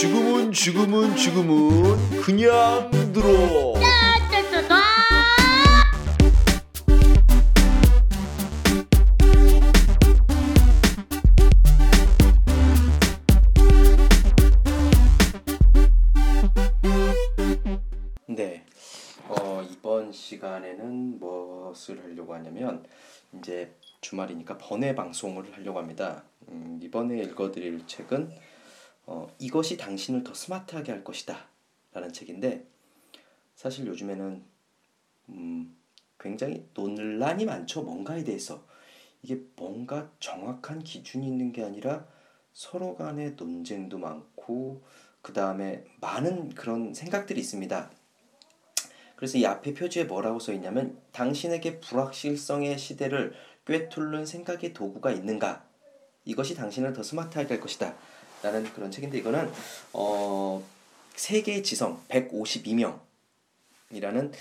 지금은 지금은 지금은 그냥 들어. 네. 어, 이번 시간에는 무엇을 하려고 하냐면 이제 주말이니까 번외 방송을 하려고 합니다. 음, 이번에 읽어드릴 책은 어, 이것이 당신을 더 스마트하게 할 것이다 라는 책인데 사실 요즘에는 음, 굉장히 논란이 많죠. 뭔가에 대해서 이게 뭔가 정확한 기준이 있는 게 아니라 서로 간의 논쟁도 많고 그 다음에 많은 그런 생각들이 있습니다. 그래서 이 앞에 표지에 뭐라고 써 있냐면 당신에게 불확실성의 시대를 꿰뚫는 생각의 도구가 있는가? 이것이 당신을 더 스마트하게 할 것이다. 라는 그런 책인데 이거는 어 세계의 지성 152명이라는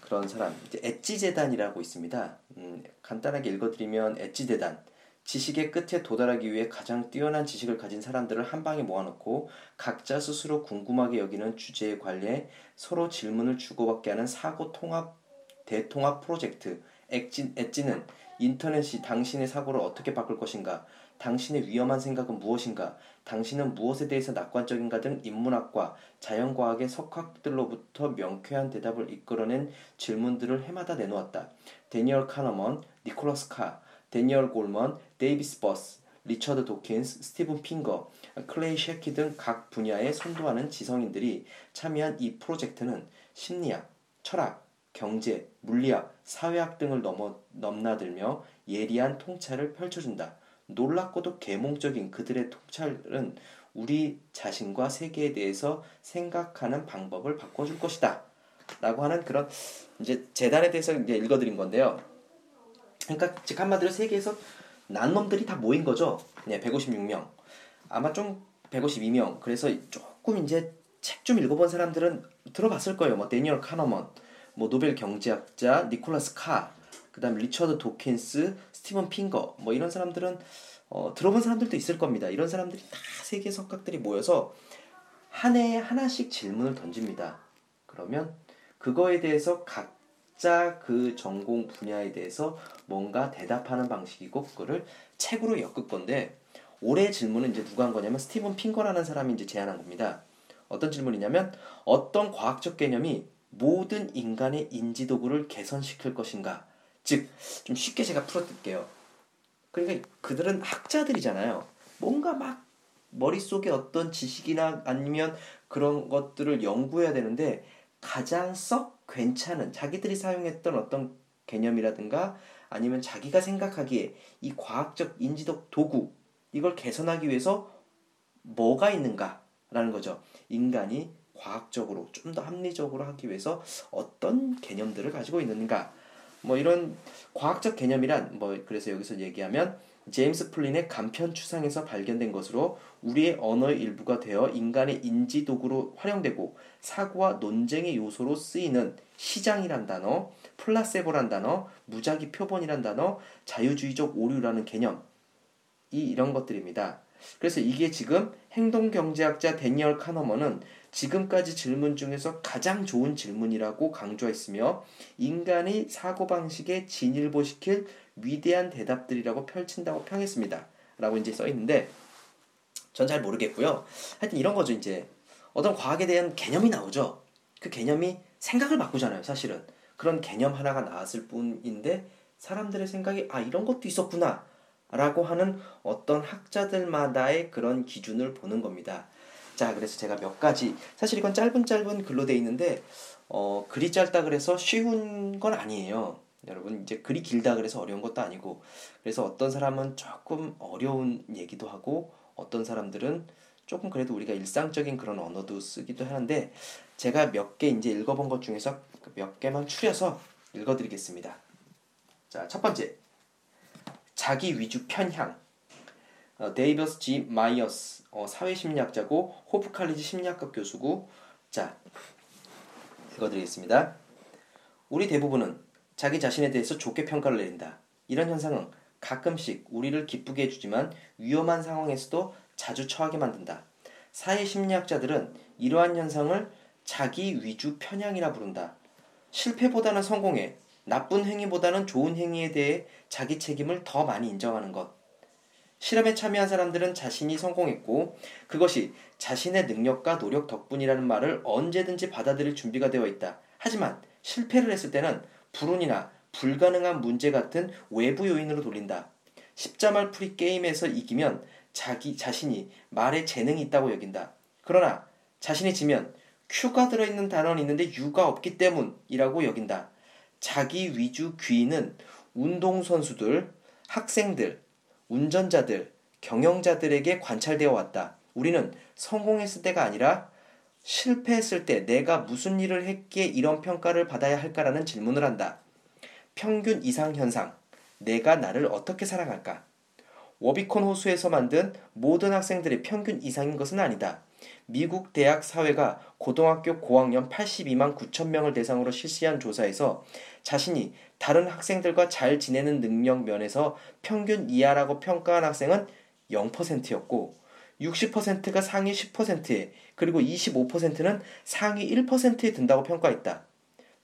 그런 사람 이제 엣지 재단이라고 있습니다. 음, 간단하게 읽어드리면 엣지 재단 지식의 끝에 도달하기 위해 가장 뛰어난 지식을 가진 사람들을 한 방에 모아놓고 각자 스스로 궁금하게 여기는 주제에 관해 서로 질문을 주고받게 하는 사고 통합 대통합 프로젝트 엣지, 엣지는 인터넷이 당신의 사고를 어떻게 바꿀 것인가 당신의 위험한 생각은 무엇인가 당신은 무엇에 대해서 낙관적인가 등 인문학과 자연과학의 석학들로부터 명쾌한 대답을 이끌어낸 질문들을 해마다 내놓았다. 데니얼 카너먼, 니콜라스 카, 데니얼 골먼, 데이비드 버스, 리처드 도킨스, 스티븐 핑커, 클레이 셔키 등 각 분야에 선도하는 지성인들이 참여한 이 프로젝트는 심리학, 철학, 경제, 물리학, 사회학 등을 넘어, 넘나들며 예리한 통찰을 펼쳐준다. 놀랍고도 계몽적인 그들의 통찰은 우리 자신과 세계에 대해서 생각하는 방법을 바꿔줄 것이다. 라고 하는 그런 이제 재단에 대해서 이제 읽어드린 건데요. 그러니까 즉 한마디로 세계에서 난 놈들이 다 모인 거죠. 네, 156명. 아마 좀 152명. 그래서 조금 이제 책 좀 읽어본 사람들은 들어봤을 거예요. 뭐 데니얼 카너먼, 뭐 노벨 경제학자 니콜라스 카, 그다음 리처드 도킨스, 스티븐 핑커, 뭐 이런 사람들은 어, 들어본 사람들도 있을 겁니다. 이런 사람들이 다 세계 석학들이 모여서 한 해에 하나씩 질문을 던집니다. 그러면 그거에 대해서 각자 그 전공 분야에 대해서 뭔가 대답하는 방식이고 그거를 책으로 엮을 건데 올해 질문은 이제 누가 한 거냐면 스티븐 핑거라는 사람이 이제 제안한 겁니다. 어떤 질문이냐면 어떤 과학적 개념이 모든 인간의 인지 도구를 개선시킬 것인가? 즉, 좀 쉽게 제가 풀어드릴게요. 그러니까 그들은 학자들이잖아요. 뭔가 막 머릿속에 어떤 지식이나 아니면 그런 것들을 연구해야 되는데 가장 썩 괜찮은 자기들이 사용했던 어떤 개념이라든가 아니면 자기가 생각하기에 이 과학적 인지적 도구 이걸 개선하기 위해서 뭐가 있는가라는 거죠. 인간이 과학적으로 좀 더 합리적으로 하기 위해서 어떤 개념들을 가지고 있는가 뭐 이런 과학적 개념이란 뭐 그래서 여기서 얘기하면 제임스 플린의 간편 추상에서 발견된 것으로 우리의 언어의 일부가 되어 인간의 인지 도구로 활용되고 사고와 논쟁의 요소로 쓰이는 시장이란 단어, 플라세보란 단어, 무작위 표본이란 단어, 자연주의적 오류라는 개념 이 이런 것들입니다. 그래서 이게 지금 행동경제학자 데니얼 카너먼은 지금까지 질문 중에서 가장 좋은 질문이라고 강조했으며 인간의 사고방식에 진일보시킬 위대한 대답들이라고 펼친다고 평했습니다. 라고 이제 써 있는데 전 잘 모르겠고요. 하여튼 이런 거죠, 이제. 어떤 과학에 대한 개념이 나오죠. 그 개념이 생각을 바꾸잖아요, 사실은. 그런 개념 하나가 나왔을 뿐인데 사람들의 생각이 아, 이런 것도 있었구나. 라고 하는 어떤 학자들마다의 그런 기준을 보는 겁니다. 자, 그래서 제가 몇 가지, 사실 이건 짧은 짧은 글로 돼 있는데, 어, 글이 짧다 그래서 쉬운 건 아니에요. 여러분, 이제 글이 길다 그래서 어려운 것도 아니고, 그래서 어떤 사람은 조금 어려운 얘기도 하고, 어떤 사람들은 조금 그래도 우리가 일상적인 그런 언어도 쓰기도 하는데, 제가 몇 개 이제 읽어본 것 중에서 몇 개만 추려서 읽어드리겠습니다. 자, 첫 번째. 자기 위주 편향. 어, 데이비드 G 마이어스 어, 사회심리학자고 호프 칼리지 심리학과 교수고 자 읽어드리겠습니다. 우리 대부분은 자기 자신에 대해서 좋게 평가를 내린다. 이런 현상은 가끔씩 우리를 기쁘게 해주지만 위험한 상황에서도 자주 처하게 만든다. 사회 심리학자들은 이러한 현상을 자기 위주 편향이라 부른다. 실패보다는 성공에, 나쁜 행위보다는 좋은 행위에 대해 자기 책임을 더 많이 인정하는 것. 실험에 참여한 사람들은 자신이 성공했고 그것이 자신의 능력과 노력 덕분이라는 말을 언제든지 받아들일 준비가 되어 있다. 하지만 실패를 했을 때는 불운이나 불가능한 문제 같은 외부 요인으로 돌린다. 십자말 풀이 게임에서 이기면 자기 자신이 말에 재능이 있다고 여긴다. 그러나 자신이 지면 큐가 들어있는 단어는 있는데 유가 없기 때문이라고 여긴다. 자기 위주 귀인은 운동선수들, 학생들, 운전자들, 경영자들에게 관찰되어 왔다. 우리는 성공했을 때가 아니라 실패했을 때 내가 무슨 일을 했기에 이런 평가를 받아야 할까라는 질문을 한다. 평균 이상 현상. 내가 나를 어떻게 사랑할까? 워비콘 호수에서 만든 모든 학생들의 평균 이상인 것은 아니다. 미국 대학 사회가 고등학교 고학년 82만 9천 명을 대상으로 실시한 조사에서 자신이 다른 학생들과 잘 지내는 능력 면에서 평균 이하라고 평가한 학생은 0%였고 60%가 상위 10%에 그리고 25%는 상위 1%에 든다고 평가했다.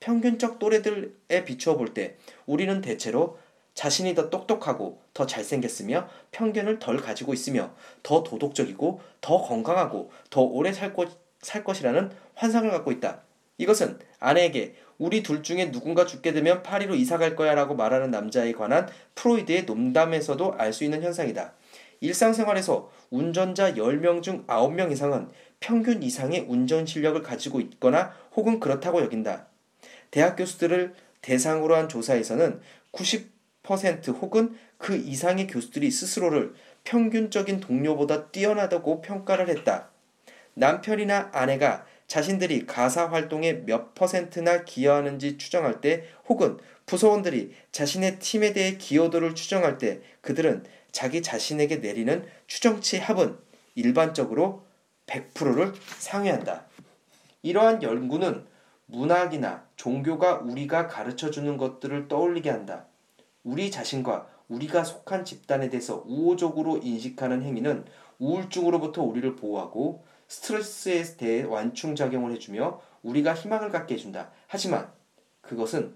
평균적 또래들에 비추어 볼 때 우리는 대체로 자신이 더 똑똑하고 더 잘생겼으며 편견을 덜 가지고 있으며 더 도덕적이고 더 건강하고 더 오래 살, 것, 살 것이라는 환상을 갖고 있다. 이것은 아내에게 우리 둘 중에 누군가 죽게 되면 파리로 이사 갈 거야 라고 말하는 남자에 관한 프로이드의 농담에서도 알 수 있는 현상이다. 일상생활에서 운전자 10명 중 9명 이상은 평균 이상의 운전 실력을 가지고 있거나 혹은 그렇다고 여긴다. 대학 교수들을 대상으로 한 조사에서는 90% 혹은 그 이상의 교수들이 스스로를 평균적인 동료보다 뛰어나다고 평가를 했다. 남편이나 아내가 자신들이 가사 활동에 몇 퍼센트나 기여하는지 추정할 때 혹은 부서원들이 자신의 팀에 대해 기여도를 추정할 때 그들은 자기 자신에게 내리는 추정치 합은 일반적으로 100%를 상회한다. 이러한 연구는 문학이나 종교가 우리가 가르쳐 주는 것들을 떠올리게 한다. 우리 자신과 우리가 속한 집단에 대해서 우호적으로 인식하는 행위는 우울증으로부터 우리를 보호하고 스트레스에 대해 완충작용을 해주며 우리가 희망을 갖게 해준다. 하지만 그것은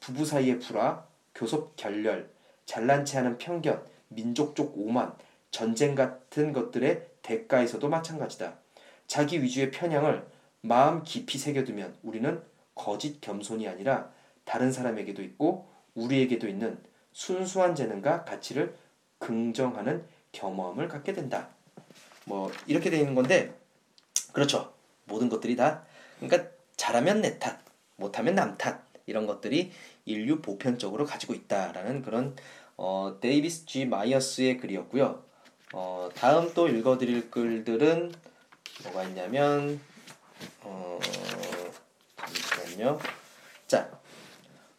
부부 사이의 불화, 교섭 결렬, 잘난 체 하는 편견, 민족적 오만, 전쟁 같은 것들의 대가에서도 마찬가지다. 자기 위주의 편향을 마음 깊이 새겨두면 우리는 거짓 겸손이 아니라 다른 사람에게도 있고 우리에게도 있는 순수한 재능과 가치를 긍정하는 겸허함을 갖게 된다. 뭐 이렇게 되어 있는 건데 그렇죠. 모든 것들이 다 그러니까 잘하면 내 탓, 못하면 남 탓 이런 것들이 인류 보편적으로 가지고 있다라는 그런 어, 데이비드 G 마이어스의 글이었고요. 어, 다음 또 읽어드릴 글들은 뭐가 있냐면 어, 잠시만요.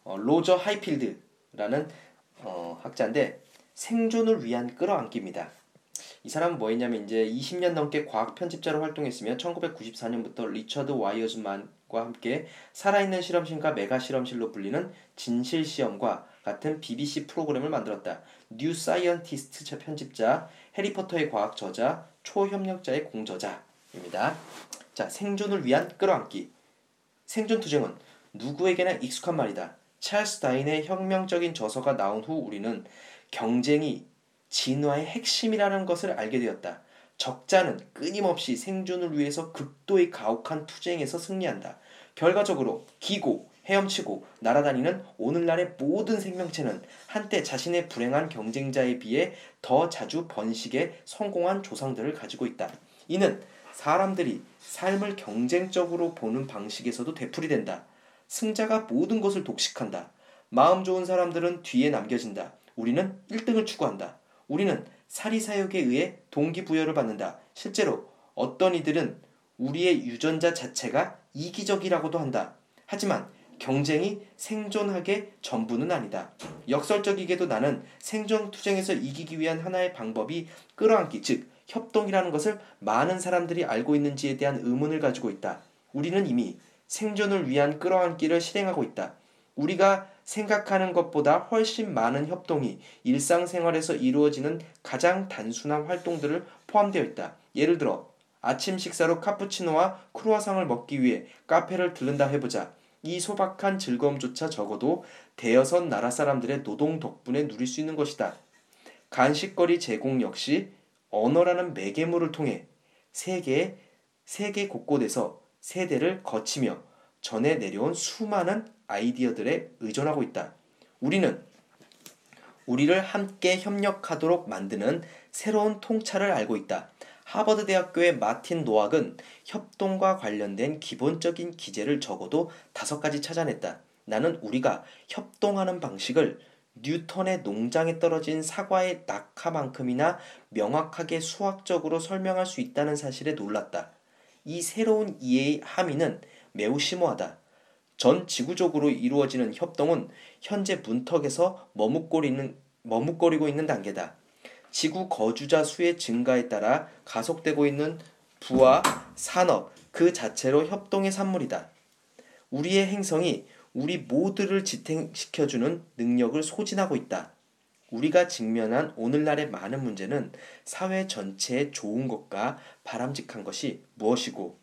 자, 어, 로저 하이필드라는 어, 학자인데 생존을 위한 끌어안기입니다. 이 사람은 뭐였냐면 이제 20년 넘게 과학 편집자로 활동했으며 1994년부터 리처드 와이즈먼과 함께 살아있는 실험실과 메가 실험실로 불리는 진실 시험과 같은 BBC 프로그램을 만들었다. 뉴 사이언티스트 편집자, 해리포터의 과학 저자, 초협력자의 공저자입니다. 자, 생존을 위한 끌어안기. 생존 투쟁은 누구에게나 익숙한 말이다. 찰스 다윈의 혁명적인 저서가 나온 후 우리는 경쟁이 진화의 핵심이라는 것을 알게 되었다. 적자는 끊임없이 생존을 위해서 극도의 가혹한 투쟁에서 승리한다. 결과적으로 기고, 헤엄치고 날아다니는 오늘날의 모든 생명체는 한때 자신의 불행한 경쟁자에 비해 더 자주 번식에 성공한 조상들을 가지고 있다. 이는 사람들이 삶을 경쟁적으로 보는 방식에서도 되풀이된다. 승자가 모든 것을 독식한다. 마음 좋은 사람들은 뒤에 남겨진다. 우리는 1등을 추구한다. 우리는 사리사욕에 의해 동기부여를 받는다. 실제로 어떤 이들은 우리의 유전자 자체가 이기적이라고도 한다. 하지만 경쟁이 생존하게 전부는 아니다. 역설적이게도 나는 생존 투쟁에서 이기기 위한 하나의 방법이 끌어안기, 즉 협동이라는 것을 많은 사람들이 알고 있는지에 대한 의문을 가지고 있다. 우리는 이미 생존을 위한 끌어안기를 실행하고 있다. 우리가 생각하는 것보다 훨씬 많은 협동이 일상생활에서 이루어지는 가장 단순한 활동들을 포함되어 있다. 예를 들어 아침 식사로 카푸치노와 크루아상을 먹기 위해 카페를 들른다 해보자. 이 소박한 즐거움조차 적어도 대여섯 나라 사람들의 노동 덕분에 누릴 수 있는 것이다. 간식거리 제공 역시 언어라는 매개물을 통해 세계 세계 곳곳에서 세대를 거치며 전해 내려온 수많은 아이디어들에 의존하고 있다. 우리는 우리를 함께 협력하도록 만드는 새로운 통찰을 알고 있다. 하버드 대학교의 마틴 노악은 협동과 관련된 기본적인 기제를 적어도 다섯 가지 찾아냈다. 나는 우리가 협동하는 방식을 뉴턴의 농장에 떨어진 사과의 낙하만큼이나 명확하게 수학적으로 설명할 수 있다는 사실에 놀랐다. 이 새로운 이해의 함의는 매우 심오하다. 전 지구적으로 이루어지는 협동은 현재 문턱에서 머뭇거리는, 머뭇거리고 있는 단계다. 지구 거주자 수의 증가에 따라 가속되고 있는 부와 산업 그 자체로 협동의 산물이다. 우리의 행성이 우리 모두를 지탱시켜주는 능력을 소진하고 있다. 우리가 직면한 오늘날의 많은 문제는 사회 전체에 좋은 것과 바람직한 것이 무엇이고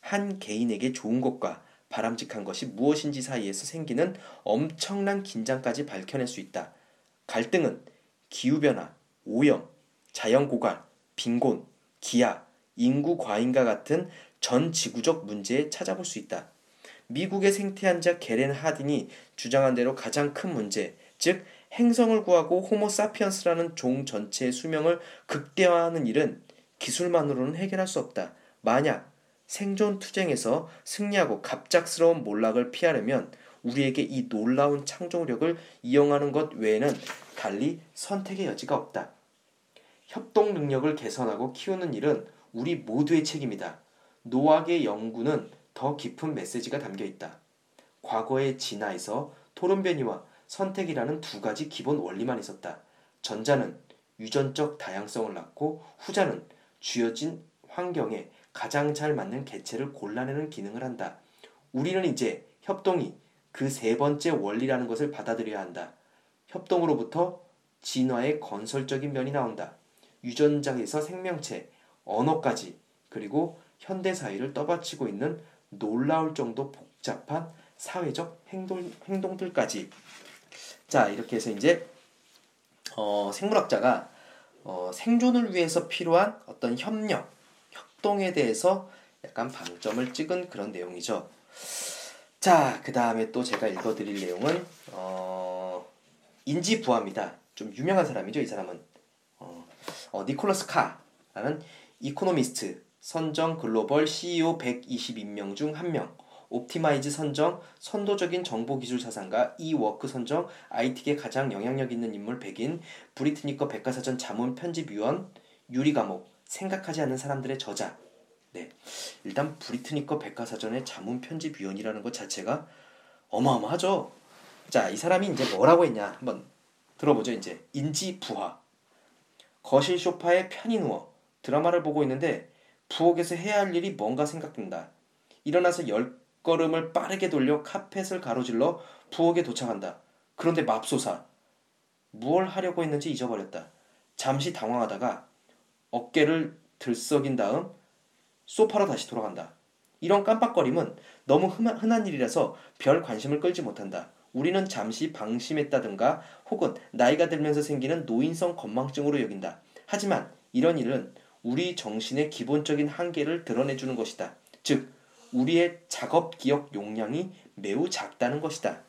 한 개인에게 좋은 것과 바람직한 것이 무엇인지 사이에서 생기는 엄청난 긴장까지 밝혀낼 수 있다. 갈등은 기후변화, 오염, 자연고갈, 빈곤, 기아, 인구 과잉과 같은 전 지구적 문제에 찾아볼 수 있다. 미국의 생태학자 게렌 하딘이 주장한 대로 가장 큰 문제, 즉 행성을 구하고 호모사피언스라는 종 전체의 수명을 극대화하는 일은 기술만으로는 해결할 수 없다. 만약 생존 투쟁에서 승리하고 갑작스러운 몰락을 피하려면 우리에게 이 놀라운 창조력을 이용하는 것 외에는 달리 선택의 여지가 없다. 협동 능력을 개선하고 키우는 일은 우리 모두의 책임이다. 노학의 연구는 더 깊은 메시지가 담겨 있다. 과거의 진화에서 토론변이와 선택이라는 두 가지 기본 원리만 있었다. 전자는 유전적 다양성을 낳고 후자는 쥐어진 환경에 가장 잘 맞는 개체를 골라내는 기능을 한다. 우리는 이제 협동이 그 세 번째 원리라는 것을 받아들여야 한다. 협동으로부터 진화의 건설적인 면이 나온다. 유전자에서 생명체, 언어까지 그리고 현대 사회를 떠받치고 있는 놀라울 정도 복잡한 사회적 행동, 행동들까지 자 이렇게 해서 이제 어, 생물학자가 어, 생존을 위해서 필요한 어떤 협력, 협동에 대해서 약간 방점을 찍은 그런 내용이죠. 자, 그 다음에 또 제가 읽어드릴 내용은 어, 인지 부하입니다. 좀 유명한 사람이죠, 이 사람은. 어, 어, 니콜러스 카라는 이코노미스트 선정 글로벌 CEO 122명 중 한 명, 옵티마이즈 선정 선도적인 정보 기술 사상가 이위크 선정 IT계 가장 영향력 있는 인물 100인 브리태니커 백과사전 자문 편집위원 유리감옥 생각하지 않는 사람들의 저자. 네. 일단 브리트니커 백과사전의 자문 편집위원이라는 것 자체가 어마어마하죠. 자 이 사람이 이제 뭐라고 했냐? 한번 들어보죠 이제. 인지부화 거실 소파에 편히 누워 드라마를 보고 있는데 부엌에서 해야 할 일이 뭔가 생각된다. 일어나서 열 걸음을 빠르게 돌려 카펫을 가로질러 부엌에 도착한다. 그런데 맙소사. 무얼 하려고 했는지 잊어버렸다. 잠시 당황하다가 어깨를 들썩인 다음 소파로 다시 돌아간다. 이런 깜빡거림은 너무 흔한 일이라서 별 관심을 끌지 못한다. 우리는 잠시 방심했다든가 혹은 나이가 들면서 생기는 노인성 건망증으로 여긴다. 하지만 이런 일은 우리 정신의 기본적인 한계를 드러내주는 것이다. 즉, 우리의 작업 기억 용량이 매우 작다는 것이다.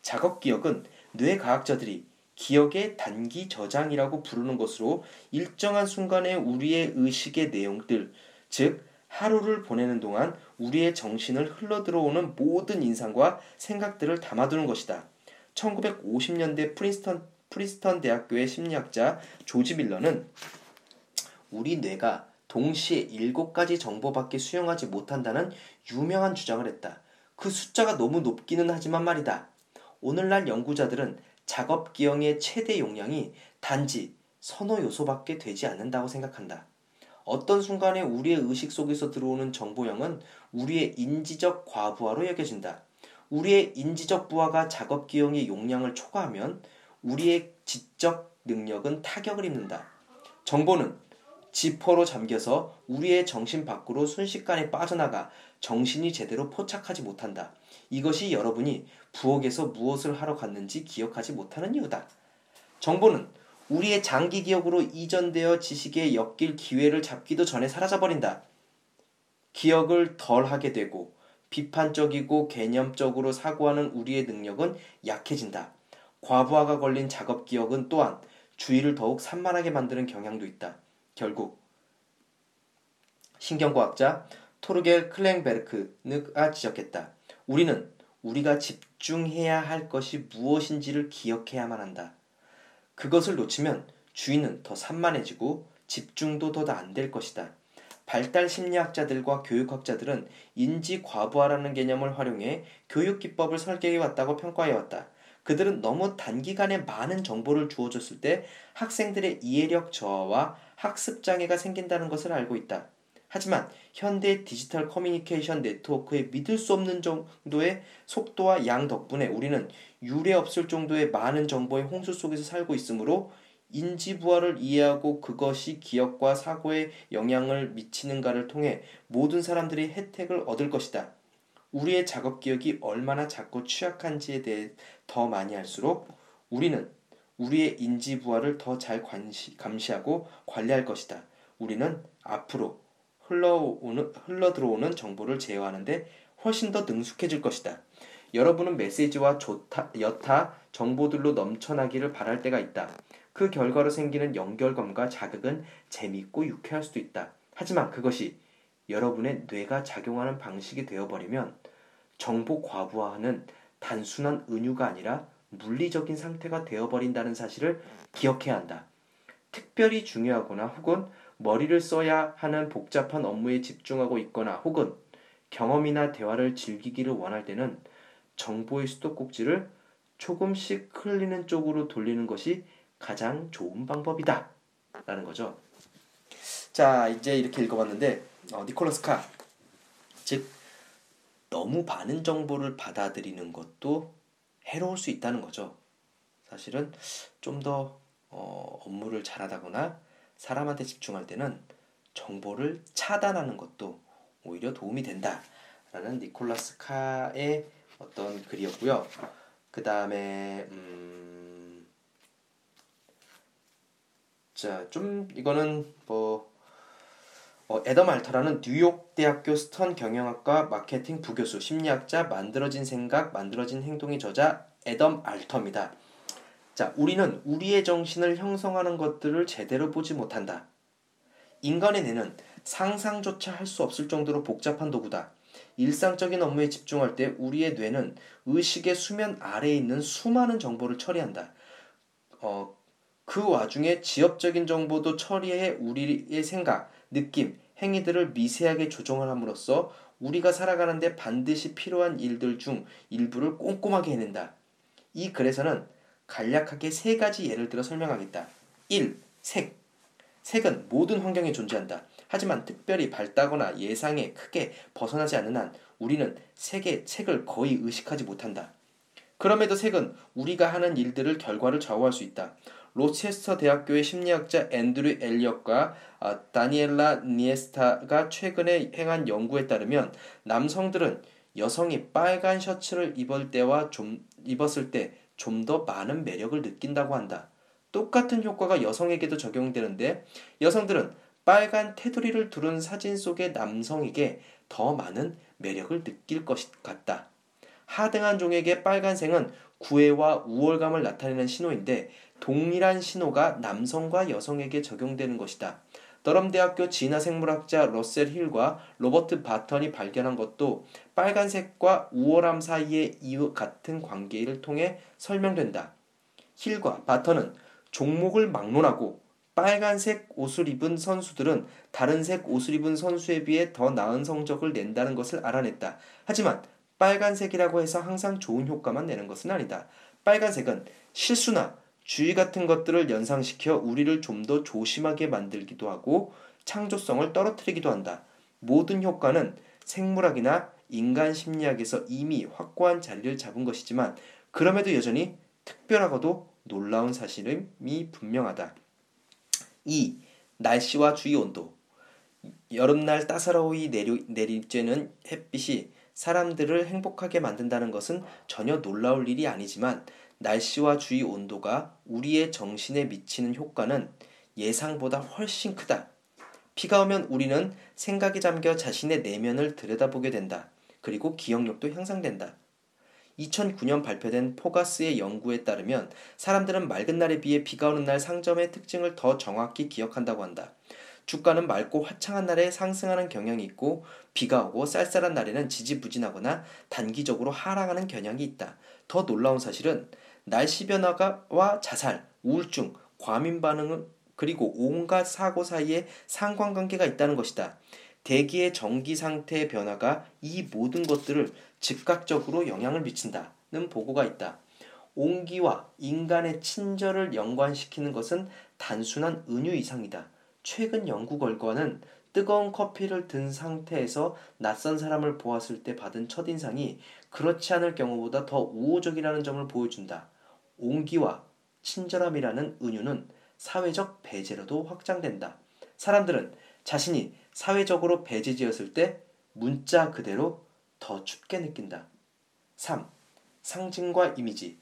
작업 기억은 뇌과학자들이 기억의 단기 저장이라고 부르는 것으로 일정한 순간에 우리의 의식의 내용들, 즉, 하루를 보내는 동안 우리의 정신을 흘러들어오는 모든 인상과 생각들을 담아두는 것이다. 1950년대 프린스턴, 프리스턴 대학교의 심리학자 조지 밀러는 우리 뇌가 동시에 일곱 가지 정보밖에 수용하지 못한다는 유명한 주장을 했다. 그 숫자가 너무 높기는 하지만 말이다. 오늘날 연구자들은 작업 기형의 최대 용량이 단지 선호 요소밖에 되지 않는다고 생각한다. 어떤 순간에 우리의 의식 속에서 들어오는 정보량은 우리의 인지적 과부하로 여겨진다. 우리의 인지적 부하가 작업 기형의 용량을 초과하면 우리의 지적 능력은 타격을 입는다. 정보는 지퍼로 잠겨서 우리의 정신 밖으로 순식간에 빠져나가 정신이 제대로 포착하지 못한다. 이것이 여러분이 부엌에서 무엇을 하러 갔는지 기억하지 못하는 이유다. 정보는 우리의 장기 기억으로 이전되어 지식에 엮일 기회를 잡기도 전에 사라져버린다. 기억을 덜 하게 되고 비판적이고 개념적으로 사고하는 우리의 능력은 약해진다. 과부하가 걸린 작업 기억은 또한 주의를 더욱 산만하게 만드는 경향도 있다. 결국 신경과학자 토르겔 클랭베르크가 지적했다. 우리는 우리가 집중해야 할 것이 무엇인지를 기억해야만 한다. 그것을 놓치면 주의는 더 산만해지고 집중도 더 안 될 것이다. 발달 심리학자들과 교육학자들은 인지 과부하라는 개념을 활용해 교육 기법을 설계해 왔다고 평가해 왔다. 그들은 너무 단기간에 많은 정보를 주어졌을 때 학생들의 이해력 저하와 학습 장애가 생긴다는 것을 알고 있다. 하지만 현대 디지털 커뮤니케이션 네트워크의 믿을 수 없는 정도의 속도와 양 덕분에 우리는 유례 없을 정도의 많은 정보의 홍수 속에서 살고 있으므로 인지 부하를 이해하고 그것이 기억과 사고에 영향을 미치는가를 통해 모든 사람들이 혜택을 얻을 것이다. 우리의 작업 기억이 얼마나 작고 취약한지에 대해 더 많이 알수록 우리는 우리의 인지 부활을 더잘 감시하고 관리할 것이다. 우리는 앞으로 흘러오는, 흘러 들어오는 정보를 제어하는데 훨씬 더 능숙해질 것이다. 여러분은 메시지와 조타, 여타 정보들로 넘쳐나기를 바랄 때가 있다. 그 결과로 생기는 연결감과 자극은 재밌고 유쾌할 수도 있다. 하지만 그것이 여러분의 뇌가 작용하는 방식이 되어버리면 정보 과부하는 단순한 은유가 아니라 물리적인 상태가 되어버린다는 사실을 기억해야 한다. 특별히 중요하거나 혹은 머리를 써야 하는 복잡한 업무에 집중하고 있거나 혹은 경험이나 대화를 즐기기를 원할 때는 정보의 수도꼭지를 조금씩 흘리는 쪽으로 돌리는 것이 가장 좋은 방법이다. 라는 거죠. 자, 이제 이렇게 읽어봤는데, 어, 니콜라스 카. 즉, 너무 많은 정보를 받아들이는 것도 해로울 수 있다는 거죠. 사실은 좀더 어, 업무를 잘하다거나 사람한테 집중할 때는 정보를 차단하는 것도 오히려 도움이 된다라는 니콜라스 카의 어떤 글이었고요. 그 다음에 음, 자좀 이거는 뭐 어, 에더 말터라는 뉴욕 대학교 스턴 경영학과 마케팅 부교수 심리학자 만들어진 생각 만들어진 행동의 저자 에덤 알터입니다. 자, 우리는 우리의 정신을 형성하는 것들을 제대로 보지 못한다. 인간의 뇌는 상상조차 할 수 없을 정도로 복잡한 도구다. 일상적인 업무에 집중할 때 우리의 뇌는 의식의 수면 아래에 있는 수많은 정보를 처리한다. 어, 그 와중에 지엽적인 정보도 처리해 우리의 생각, 느낌, 행위들을 미세하게 조정을 함으로써 우리가 살아가는데 반드시 필요한 일들 중 일부를 꼼꼼하게 해낸다. 이 글에서는 간략하게 세 가지 예를 들어 설명하겠다. 1. 색. 색은 모든 환경에 존재한다. 하지만 특별히 밝다거나 예상에 크게 벗어나지 않는 한 우리는 색의 색을 거의 의식하지 못한다. 그럼에도 색은 우리가 하는 일들을 결과를 좌우할 수 있다. 로체스터 대학교의 심리학자 앤드류 엘리엇과 아, 다니엘라 니에스타가 최근에 행한 연구에 따르면 남성들은 여성이 빨간 셔츠를 입을 때와 좀 입었을 때 좀 더 많은 매력을 느낀다고 한다. 똑같은 효과가 여성에게도 적용되는데 여성들은 빨간 테두리를 두른 사진 속의 남성에게 더 많은 매력을 느낄 것 같다. 하등한 종에게 빨간색은 구애와 우월감을 나타내는 신호인데 동일한 신호가 남성과 여성에게 적용되는 것이다. 더럼대학교 진화생물학자 러셀 힐과 로버트 바턴이 발견한 것도 빨간색과 우월함 사이의 이유 같은 관계를 통해 설명된다. 힐과 바턴은 종목을 막론하고 빨간색 옷을 입은 선수들은 다른 색 옷을 입은 선수에 비해 더 나은 성적을 낸다는 것을 알아냈다. 하지만 빨간색이라고 해서 항상 좋은 효과만 내는 것은 아니다. 빨간색은 실수나 주의 같은 것들을 연상시켜 우리를 좀 더 조심하게 만들기도 하고 창조성을 떨어뜨리기도 한다. 모든 효과는 생물학이나 인간 심리학에서 이미 확고한 자리를 잡은 것이지만 그럼에도 여전히 특별하고도 놀라운 사실이 분명하다. 2. 날씨와 주위 온도. 여름날 따사로이 내리, 내리쬐는 햇빛이 사람들을 행복하게 만든다는 것은 전혀 놀라울 일이 아니지만 날씨와 주위 온도가 우리의 정신에 미치는 효과는 예상보다 훨씬 크다. 비가 오면 우리는 생각에 잠겨 자신의 내면을 들여다보게 된다. 그리고 기억력도 향상된다. 2009년 발표된 포가스의 연구에 따르면 사람들은 맑은 날에 비해 비가 오는 날 상점의 특징을 더 정확히 기억한다고 한다. 주가는 맑고 화창한 날에 상승하는 경향이 있고 비가 오고 쌀쌀한 날에는 지지부진하거나 단기적으로 하락하는 경향이 있다. 더 놀라운 사실은 날씨 변화와 자살, 우울증, 과민 반응 그리고 온갖 사고 사이에 상관관계가 있다는 것이다. 대기의 정기 상태의 변화가 이 모든 것들을 즉각적으로 영향을 미친다는 보고가 있다. 온기와 인간의 친절을 연관시키는 것은 단순한 은유 이상이다. 최근 연구 결과는 뜨거운 커피를 든 상태에서 낯선 사람을 보았을 때 받은 첫인상이 그렇지 않을 경우보다 더 우호적이라는 점을 보여준다. 온기와 친절함이라는 은유는 사회적 배제로도 확장된다. 사람들은 자신이 사회적으로 배제지었을 때 문자 그대로 더 춥게 느낀다. 3. 상징과 이미지.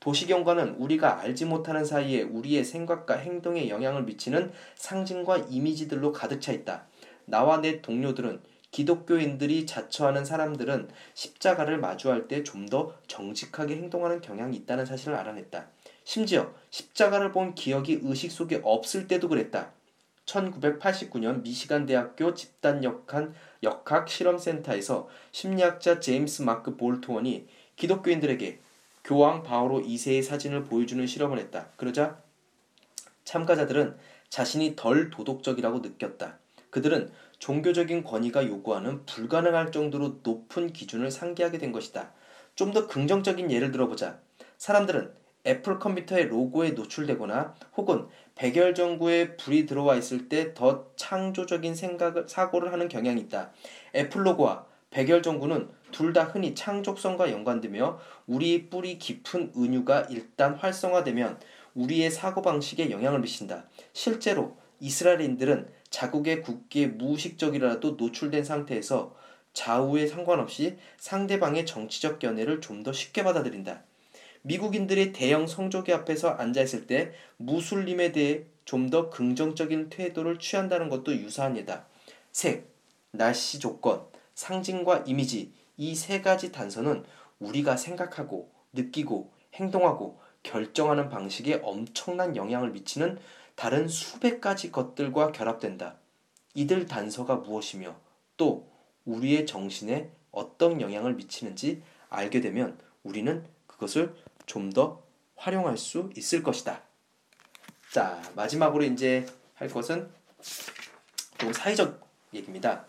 도시경과는 우리가 알지 못하는 사이에 우리의 생각과 행동에 영향을 미치는 상징과 이미지들로 가득 차 있다. 나와 내 동료들은 기독교인들이 자처하는 사람들은 십자가를 마주할 때 좀 더 정직하게 행동하는 경향이 있다는 사실을 알아냈다. 심지어 십자가를 본 기억이 의식 속에 없을 때도 그랬다. 1989년 미시간 대학교 집단 역학 역학 실험센터에서 심리학자 제임스 마크 볼트원이 기독교인들에게 교황 바오로 2세의 사진을 보여주는 실험을 했다. 그러자 참가자들은 자신이 덜 도덕적이라고 느꼈다. 그들은 종교적인 권위가 요구하는 불가능할 정도로 높은 기준을 상기하게 된 것이다. 좀 더 긍정적인 예를 들어보자. 사람들은 애플 컴퓨터의 로고에 노출되거나 혹은 백열 전구에 불이 들어와 있을 때 더 창조적인 생각을 사고를 하는 경향이 있다. 애플 로고와 백열 전구는 둘 다 흔히 창조성과 연관되며 우리 뿌리 깊은 은유가 일단 활성화되면 우리의 사고방식에 영향을 미친다. 실제로 이스라엘인들은 자국의 국기에 무의식적이라도 노출된 상태에서 좌우에 상관없이 상대방의 정치적 견해를 좀 더 쉽게 받아들인다. 미국인들이 대형 성조기 앞에서 앉아있을 때 무슬림에 대해 좀 더 긍정적인 태도를 취한다는 것도 유사한 예다. 색, 날씨 조건, 상징과 이미지 이 세 가지 단서는 우리가 생각하고 느끼고 행동하고 결정하는 방식에 엄청난 영향을 미치는 다른 수백 가지 것들과 결합된다. 이들 단서가 무엇이며 또 우리의 정신에 어떤 영향을 미치는지 알게 되면 우리는 그것을 좀 더 활용할 수 있을 것이다. 자, 마지막으로 이제 할 것은 좀 사회적 얘기입니다.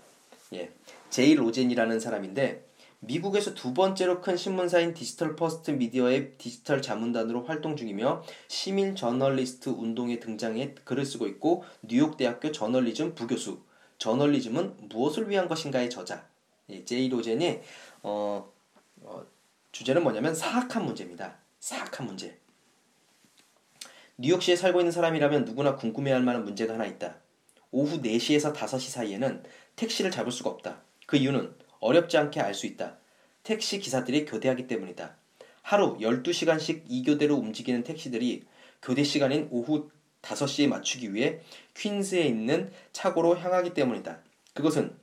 예. 제이 로젠이라는 사람인데 미국에서 두 번째로 큰 신문사인 디지털 퍼스트 미디어의 디지털 자문단으로 활동 중이며 시민 저널리스트 운동에 등장해 글을 쓰고 있고 뉴욕 대학교 저널리즘 부교수 저널리즘은 무엇을 위한 것인가의 저자 예, 제이 로젠의 어, 어, 주제는 뭐냐면 사악한 문제입니다. 사악한 문제. 뉴욕시에 살고 있는 사람이라면 누구나 궁금해할 만한 문제가 하나 있다. 오후 4시에서 5시 사이에는 택시를 잡을 수가 없다. 그 이유는 어렵지 않게 알 수 있다. 택시 기사들이 교대하기 때문이다. 하루 12시간씩 2교대로 움직이는 택시들이 교대 시간인 오후 5시에 맞추기 위해 퀸즈에 있는 차고로 향하기 때문이다. 그것은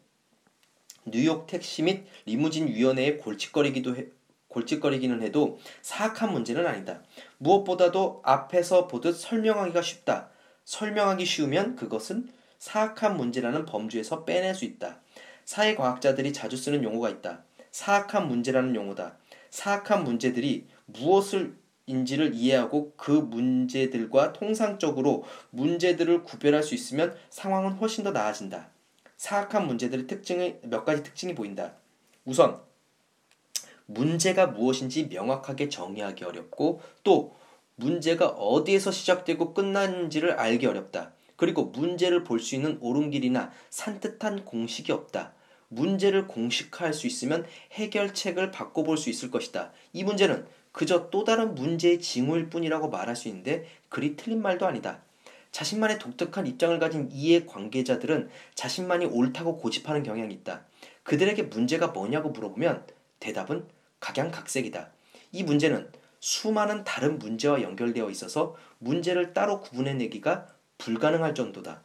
뉴욕 택시 및 리무진 위원회의 골칫거리기도 해, 골칫거리기는 해도 사악한 문제는 아니다. 무엇보다도 앞에서 보듯 설명하기가 쉽다. 설명하기 쉬우면 그것은 사악한 문제라는 범주에서 빼낼 수 있다. 사회과학자들이 자주 쓰는 용어가 있다. 사악한 문제라는 용어다. 사악한 문제들이 무엇을 인지를 이해하고 그 문제들과 통상적으로 문제들을 구별할 수 있으면 상황은 훨씬 더 나아진다. 사악한 문제들의 특징의 몇 가지 특징이 보인다. 우선 문제가 무엇인지 명확하게 정의하기 어렵고 또 문제가 어디에서 시작되고 끝나는지를 알기 어렵다. 그리고 문제를 볼 수 있는 오름길이나 산뜻한 공식이 없다. 문제를 공식화할 수 있으면 해결책을 바꿔볼 수 있을 것이다. 이 문제는 그저 또 다른 문제의 징후일 뿐이라고 말할 수 있는데 그리 틀린 말도 아니다. 자신만의 독특한 입장을 가진 이해 관계자들은 자신만이 옳다고 고집하는 경향이 있다. 그들에게 문제가 뭐냐고 물어보면 대답은 각양각색이다. 이 문제는 수많은 다른 문제와 연결되어 있어서 문제를 따로 구분해내기가 불가능할 정도다.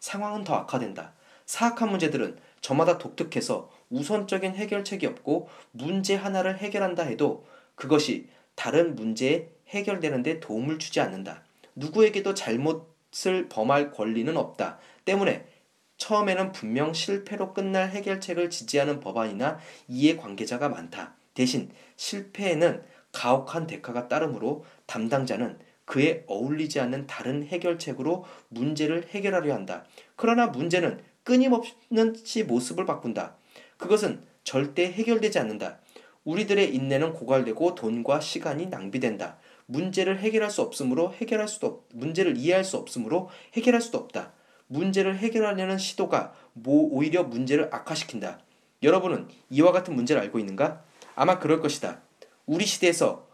상황은 더 악화된다. 사악한 문제들은 저마다 독특해서 우선적인 해결책이 없고 문제 하나를 해결한다 해도 그것이 다른 문제에 해결되는데 도움을 주지 않는다. 누구에게도 잘못을 범할 권리는 없다. 때문에 처음에는 분명 실패로 끝날 해결책을 지지하는 법안이나 이해 관계자가 많다. 대신 실패에는 가혹한 대가가 따르므로 담당자는 그에 어울리지 않는 다른 해결책으로 문제를 해결하려 한다. 그러나 문제는 끊임없이 모습을 바꾼다. 그것은 절대 해결되지 않는다. 우리들의 인내는 고갈되고 돈과 시간이 낭비된다. 문제를 해결할 수 없으므로 해결할 수도 없, 문제를 이해할 수 없으므로 해결할 수도 없다. 문제를 해결하려는 시도가 뭐 오히려 문제를 악화시킨다. 여러분은 이와 같은 문제를 알고 있는가? 아마 그럴 것이다. 우리 시대에서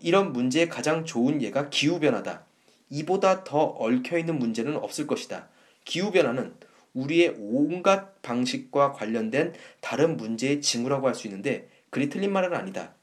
이런 문제의 가장 좋은 예가 기후변화다. 이보다 더 얽혀있는 문제는 없을 것이다. 기후변화는 우리의 온갖 방식과 관련된 다른 문제의 징후라고 할 수 있는데 그리 틀린 말은 아니다.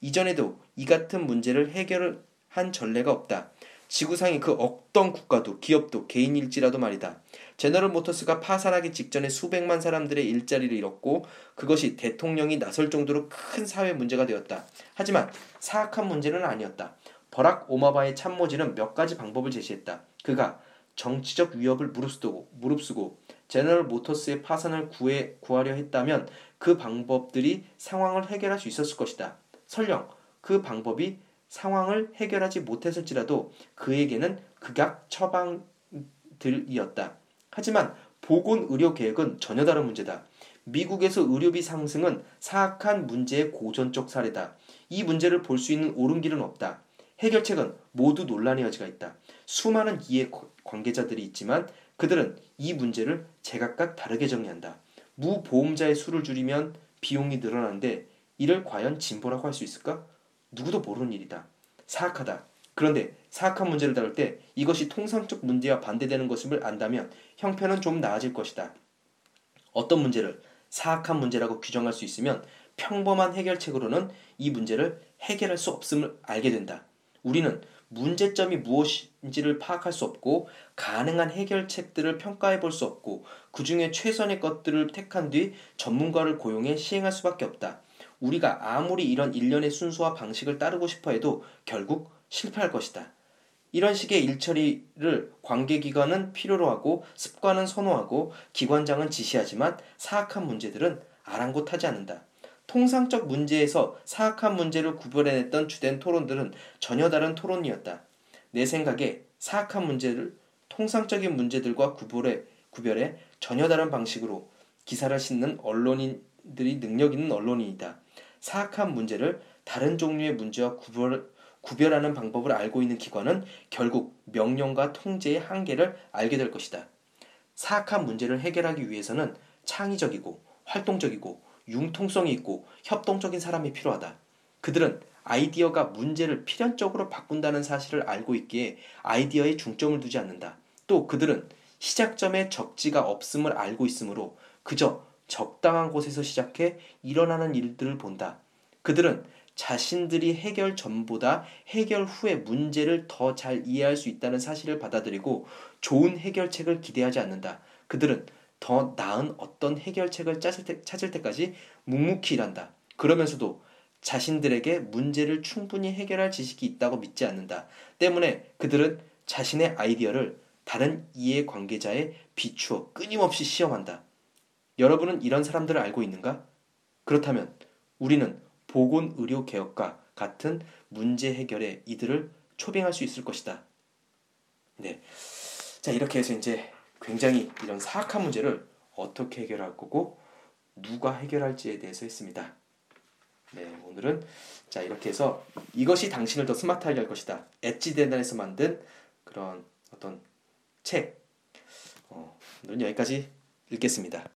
이전에도 이 같은 문제를 해결한 전례가 없다. 지구상의 그 어떤 국가도 기업도 개인일지라도 말이다. 제너럴 모터스가 파산하기 직전에 수백만 사람들의 일자리를 잃었고 그것이 대통령이 나설 정도로 큰 사회 문제가 되었다. 하지만 사악한 문제는 아니었다. 버락 오마바의 참모진은 몇 가지 방법을 제시했다. 그가 정치적 위협을 무릅쓰고, 무릅쓰고 제너럴 모터스의 파산을 구해, 구하려 했다면 그 방법들이 상황을 해결할 수 있었을 것이다. 설령 그 방법이 상황을 해결하지 못했을지라도 그에게는 극약 처방들이었다. 하지만 보건 의료 계획은 전혀 다른 문제다. 미국에서 의료비 상승은 사악한 문제의 고전적 사례다. 이 문제를 볼 수 있는 옳은 길은 없다. 해결책은 모두 논란의 여지가 있다. 수많은 이해 관계자들이 있지만 그들은 이 문제를 제각각 다르게 정리한다. 무보험자의 수를 줄이면 비용이 늘어나는데 이를 과연 진보라고 할 수 있을까? 누구도 모르는 일이다. 사악하다. 그런데 사악한 문제를 다룰 때 이것이 통상적 문제와 반대되는 것임을 안다면 형편은 좀 나아질 것이다. 어떤 문제를 사악한 문제라고 규정할 수 있으면 평범한 해결책으로는 이 문제를 해결할 수 없음을 알게 된다. 우리는 문제점이 무엇인지를 파악할 수 없고 가능한 해결책들을 평가해 볼 수 없고 그 중에 최선의 것들을 택한 뒤 전문가를 고용해 시행할 수밖에 없다. 우리가 아무리 이런 일련의 순서와 방식을 따르고 싶어 해도 결국 실패할 것이다. 이런 식의 일처리를 관계기관은 필요로 하고 습관은 선호하고 기관장은 지시하지만 사악한 문제들은 아랑곳하지 않는다. 통상적 문제에서 사악한 문제를 구별해냈던 주된 토론들은 전혀 다른 토론이었다. 내 생각에 사악한 문제를 통상적인 문제들과 구별해, 구별해 전혀 다른 방식으로 기사를 싣는 언론인들이 능력 있는 언론인이다. 사악한 문제를 다른 종류의 문제와 구별, 구별하는 방법을 알고 있는 기관은 결국 명령과 통제의 한계를 알게 될 것이다. 사악한 문제를 해결하기 위해서는 창의적이고 활동적이고 융통성이 있고 협동적인 사람이 필요하다. 그들은 아이디어가 문제를 필연적으로 바꾼다는 사실을 알고 있기에 아이디어에 중점을 두지 않는다. 또 그들은 시작점에 적지가 없음을 알고 있으므로 그저 적당한 곳에서 시작해 일어나는 일들을 본다. 그들은 자신들이 해결 전보다 해결 후에 문제를 더 잘 이해할 수 있다는 사실을 받아들이고 좋은 해결책을 기대하지 않는다. 그들은 더 나은 어떤 해결책을 찾을, 때, 때까지 묵묵히 일한다. 그러면서도 자신들에게 문제를 충분히 해결할 지식이 있다고 믿지 않는다. 때문에 그들은 자신의 아이디어를 다른 이해 관계자에 비추어 끊임없이 시험한다. 여러분은 이런 사람들을 알고 있는가? 그렇다면 우리는 보건 의료 개혁과 같은 문제 해결에 이들을 초빙할 수 있을 것이다. 네. 자, 이렇게 해서 이제 굉장히 이런 사악한 문제를 어떻게 해결할 거고 누가 해결할지에 대해서 했습니다. 네, 오늘은 자 이렇게 해서 이것이 당신을 더 스마트하게 할 것이다. 엣지 대단에서 만든 그런 어떤 책. 어, 오늘은 여기까지 읽겠습니다.